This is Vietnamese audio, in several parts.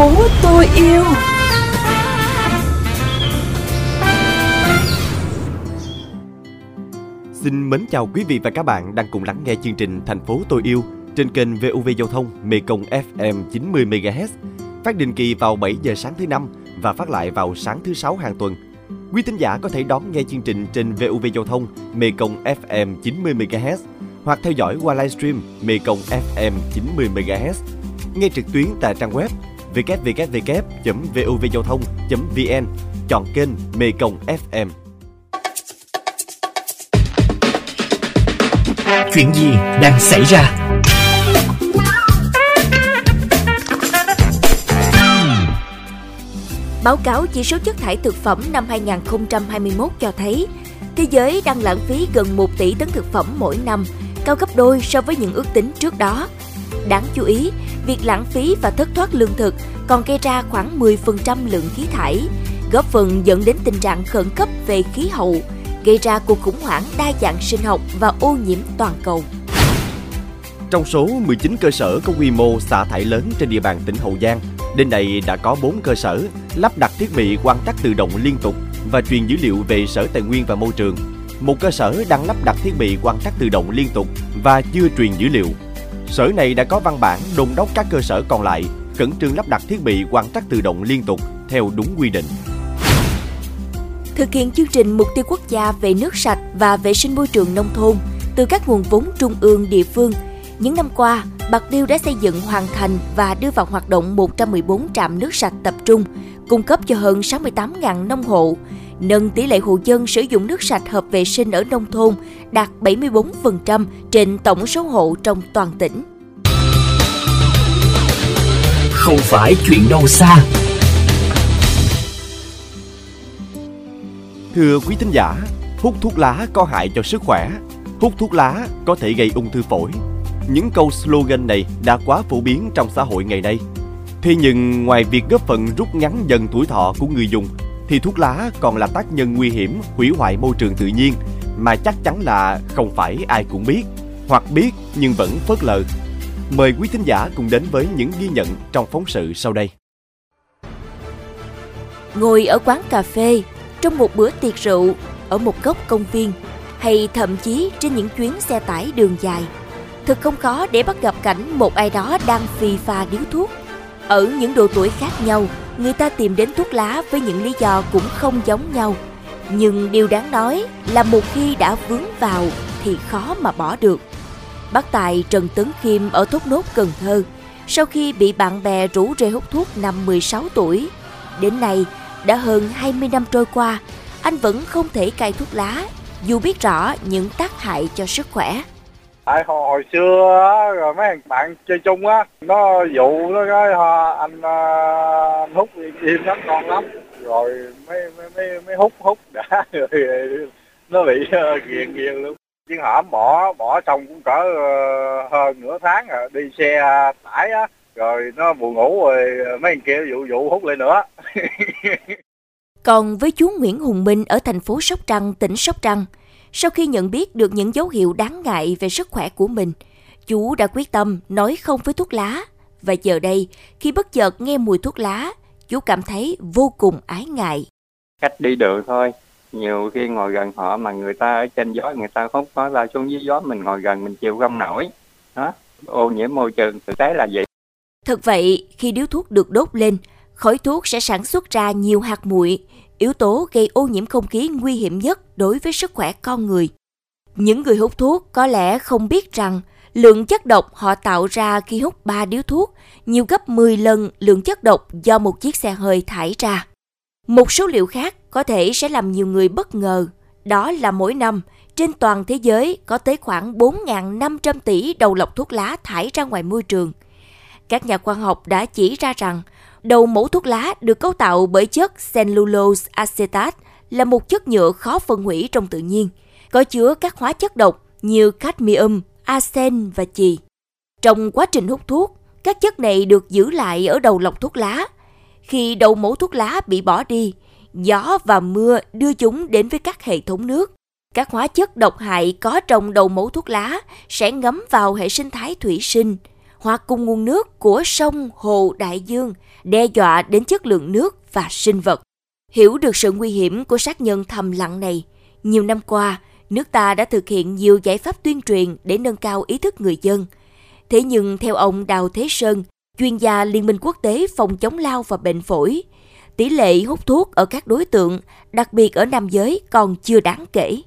phố tôi yêu Xin mến chào quý vị và các bạn đang cùng lắng nghe chương trình Thành phố tôi yêu trên kênh VUV Giao thông Mekong FM 90 MHz, phát định kỳ vào 7 giờ sáng thứ năm và phát lại vào sáng thứ sáu hàng tuần. Quý thính giả có thể đón nghe chương trình trên VUV Giao thông Mekong FM 90 MHz hoặc theo dõi qua livestream Mekong FM 90 MHz. Nghe trực tuyến tại trang web www.vuvgiao thông.vn, chọn kênh Mekong FM. Chuyện gì đang xảy ra? Báo cáo chỉ số chất thải thực phẩm năm 2021 cho thấy thế giới đang lãng phí gần 1 tỷ tấn thực phẩm mỗi năm, cao gấp đôi so với những ước tính trước đó. Đáng chú ý, việc lãng phí và thất thoát lương thực còn gây ra khoảng 10% lượng khí thải, góp phần dẫn đến tình trạng khẩn cấp về khí hậu, gây ra cuộc khủng hoảng đa dạng sinh học và ô nhiễm toàn cầu. Trong số 19 cơ sở có quy mô xả thải lớn trên địa bàn tỉnh Hậu Giang, đến nay đã có 4 cơ sở lắp đặt thiết bị quan trắc tự động liên tục và truyền dữ liệu về Sở Tài nguyên và Môi trường. Một cơ sở đang lắp đặt thiết bị quan trắc tự động liên tục và chưa truyền dữ liệu. Sở này đã có văn bản đôn đốc các cơ sở còn lại khẩn trương lắp đặt thiết bị quan trắc tự động liên tục theo đúng quy định. Thực hiện chương trình mục tiêu quốc gia về nước sạch và vệ sinh môi trường nông thôn từ các nguồn vốn trung ương địa phương, những năm qua, Bạc Liêu đã xây dựng hoàn thành và đưa vào hoạt động 114 trạm nước sạch tập trung, cung cấp cho hơn 68.000 nông hộ, nâng tỷ lệ hộ dân sử dụng nước sạch hợp vệ sinh ở nông thôn đạt 74% trên tổng số hộ trong toàn tỉnh. Không phải chuyện đâu xa. Thưa quý thính giả, hút thuốc lá có hại cho sức khỏe, hút thuốc lá có thể gây ung thư phổi. Những câu slogan này đã quá phổ biến trong xã hội ngày nay. Thế nhưng ngoài việc góp phần rút ngắn dần tuổi thọ của người dùng, thì thuốc lá còn là tác nhân nguy hiểm hủy hoại môi trường tự nhiên mà chắc chắn là không phải ai cũng biết, hoặc biết nhưng vẫn phớt lờ. Mời quý thính giả cùng đến với những ghi nhận trong phóng sự sau đây. Ngồi ở quán cà phê, trong một bữa tiệc rượu, ở một góc công viên, hay thậm chí trên những chuyến xe tải đường dài, thật không khó để bắt gặp cảnh một ai đó đang phì phà điếu thuốc. Ở những độ tuổi khác nhau, người ta tìm đến thuốc lá với những lý do cũng không giống nhau. Nhưng điều đáng nói là một khi đã vướng vào thì khó mà bỏ được. Bác Tài Trần Tấn Khiêm ở Thốt Nốt Cần Thơ, sau khi bị bạn bè rủ rê hút thuốc năm 16 tuổi, đến nay đã hơn 20 năm trôi qua, anh vẫn không thể cai thuốc lá, dù biết rõ những tác hại cho sức khỏe tại hồi, hồi xưa á, rồi mấy thằng bạn chơi chung á nó dụ nó nói ờ, anh, ờ, anh hút im, lắm con lắm. Rồi mấy mấy mấy, mấy hút hút đã rồi nó bị uh, ghiền ghiền luôn. Chứ hổm bỏ bỏ xong cũng cỡ uh, hơn nửa tháng rồi đi xe tải á rồi nó buồn ngủ rồi mấy thằng kia dụ dụ hút lại nữa. Còn với chú Nguyễn Hùng Minh ở thành phố Sóc Trăng, tỉnh Sóc Trăng, sau khi nhận biết được những dấu hiệu đáng ngại về sức khỏe của mình, chú đã quyết tâm nói không với thuốc lá. Và giờ đây, khi bất chợt nghe mùi thuốc lá, chú cảm thấy vô cùng ái ngại. cách đi đường thôi nhiều khi ngồi gần họ mà người ta ở trên gió người ta hút nói ra xuống dưới gió mình ngồi gần mình chịu không nổi đó ô nhiễm môi trường thực tế là vậy Thật vậy, khi điếu thuốc được đốt lên, khói thuốc sẽ sản xuất ra nhiều hạt bụi, yếu tố gây ô nhiễm không khí nguy hiểm nhất đối với sức khỏe con người. Những người hút thuốc có lẽ không biết rằng lượng chất độc họ tạo ra khi hút 3 điếu thuốc nhiều gấp 10 lần lượng chất độc do một chiếc xe hơi thải ra. Một số liệu khác có thể sẽ làm nhiều người bất ngờ, đó là mỗi năm trên toàn thế giới có tới khoảng 4.500 tỷ đầu lọc thuốc lá thải ra ngoài môi trường. Các nhà khoa học đã chỉ ra rằng đầu mẫu thuốc lá được cấu tạo bởi chất cellulose acetate là một chất nhựa khó phân hủy trong tự nhiên, có chứa các hóa chất độc như cadmium, arsen và chì. Trong quá trình hút thuốc, các chất này được giữ lại ở đầu lọc thuốc lá. Khi đầu mẫu thuốc lá bị bỏ đi, gió và mưa đưa chúng đến với các hệ thống nước. Các hóa chất độc hại có trong đầu mẫu thuốc lá sẽ ngấm vào hệ sinh thái thủy sinh, hoặc cùng nguồn nước của sông, hồ, đại dương, đe dọa đến chất lượng nước và sinh vật. Hiểu được sự nguy hiểm của sát nhân thầm lặng này, nhiều năm qua, nước ta đã thực hiện nhiều giải pháp tuyên truyền để nâng cao ý thức người dân. Thế nhưng theo ông Đào Thế Sơn, chuyên gia Liên minh quốc tế phòng chống lao và bệnh phổi, tỷ lệ hút thuốc ở các đối tượng, đặc biệt ở nam giới còn chưa đáng kể.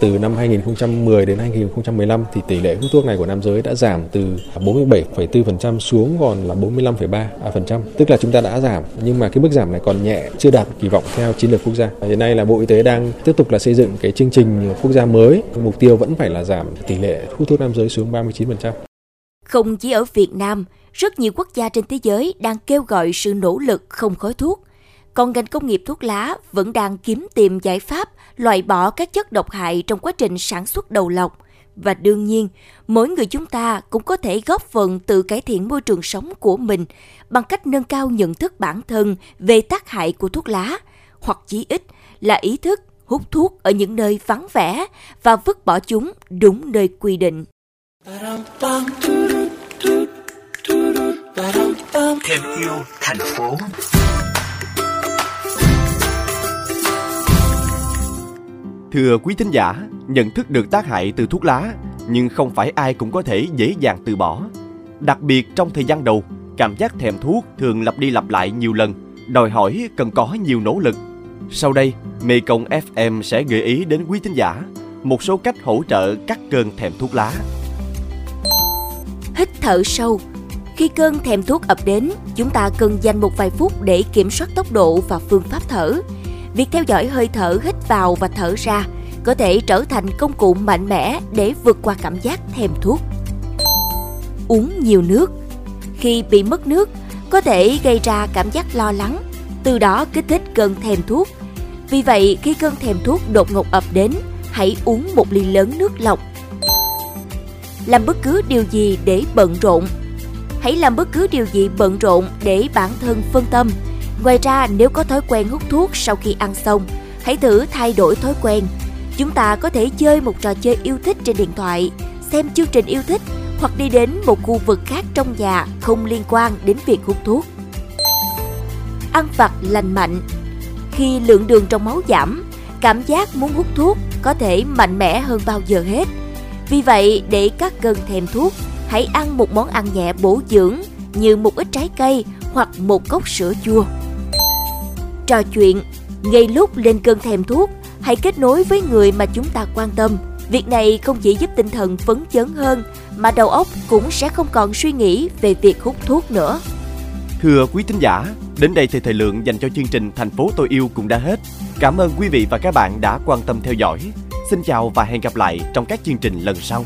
Từ năm 2010 đến 2015 thì tỷ lệ hút thuốc này của nam giới đã giảm từ 47,4% xuống còn là 45,3%. Tức là chúng ta đã giảm nhưng mà cái mức giảm này còn nhẹ, chưa đạt kỳ vọng theo chiến lược quốc gia. Hiện nay là Bộ Y tế đang tiếp tục là xây dựng cái chương trình quốc gia mới. Mục tiêu vẫn phải là giảm tỷ lệ hút thuốc nam giới xuống 39%. Không chỉ ở Việt Nam, rất nhiều quốc gia trên thế giới đang kêu gọi sự nỗ lực không khói thuốc. Còn ngành công nghiệp thuốc lá vẫn đang kiếm tìm giải pháp loại bỏ các chất độc hại trong quá trình sản xuất đầu lọc. Và đương nhiên, mỗi người chúng ta cũng có thể góp phần tự cải thiện môi trường sống của mình bằng cách nâng cao nhận thức bản thân về tác hại của thuốc lá, hoặc chí ít là ý thức hút thuốc ở những nơi vắng vẻ và vứt bỏ chúng đúng nơi quy định. Thêm yêu thành phố Thưa quý thính giả, nhận thức được tác hại từ thuốc lá, nhưng không phải ai cũng có thể dễ dàng từ bỏ. Đặc biệt trong thời gian đầu, cảm giác thèm thuốc thường lặp đi lặp lại nhiều lần, đòi hỏi cần có nhiều nỗ lực. Sau đây, mê công FM sẽ gợi ý đến quý thính giả một số cách hỗ trợ cắt cơn thèm thuốc lá. Hít thở sâu. Khi cơn thèm thuốc ập đến, chúng ta cần dành một vài phút để kiểm soát tốc độ và phương pháp thở việc theo dõi hơi thở hít vào và thở ra có thể trở thành công cụ mạnh mẽ để vượt qua cảm giác thèm thuốc. Uống nhiều nước. Khi bị mất nước, có thể gây ra cảm giác lo lắng, từ đó kích thích cơn thèm thuốc. Vì vậy, khi cơn thèm thuốc đột ngột ập đến, hãy uống một ly lớn nước lọc. Làm bất cứ điều gì để bận rộn. Hãy làm bất cứ điều gì bận rộn để bản thân phân tâm, Ngoài ra, nếu có thói quen hút thuốc sau khi ăn xong, hãy thử thay đổi thói quen. Chúng ta có thể chơi một trò chơi yêu thích trên điện thoại, xem chương trình yêu thích hoặc đi đến một khu vực khác trong nhà không liên quan đến việc hút thuốc. Ăn vặt lành mạnh Khi lượng đường trong máu giảm, cảm giác muốn hút thuốc có thể mạnh mẽ hơn bao giờ hết. Vì vậy, để cắt cơn thèm thuốc, hãy ăn một món ăn nhẹ bổ dưỡng như một ít trái cây hoặc một cốc sữa chua trò chuyện, ngay lúc lên cơn thèm thuốc, hãy kết nối với người mà chúng ta quan tâm. Việc này không chỉ giúp tinh thần phấn chấn hơn, mà đầu óc cũng sẽ không còn suy nghĩ về việc hút thuốc nữa. Thưa quý thính giả, đến đây thì thời lượng dành cho chương trình Thành phố tôi yêu cũng đã hết. Cảm ơn quý vị và các bạn đã quan tâm theo dõi. Xin chào và hẹn gặp lại trong các chương trình lần sau.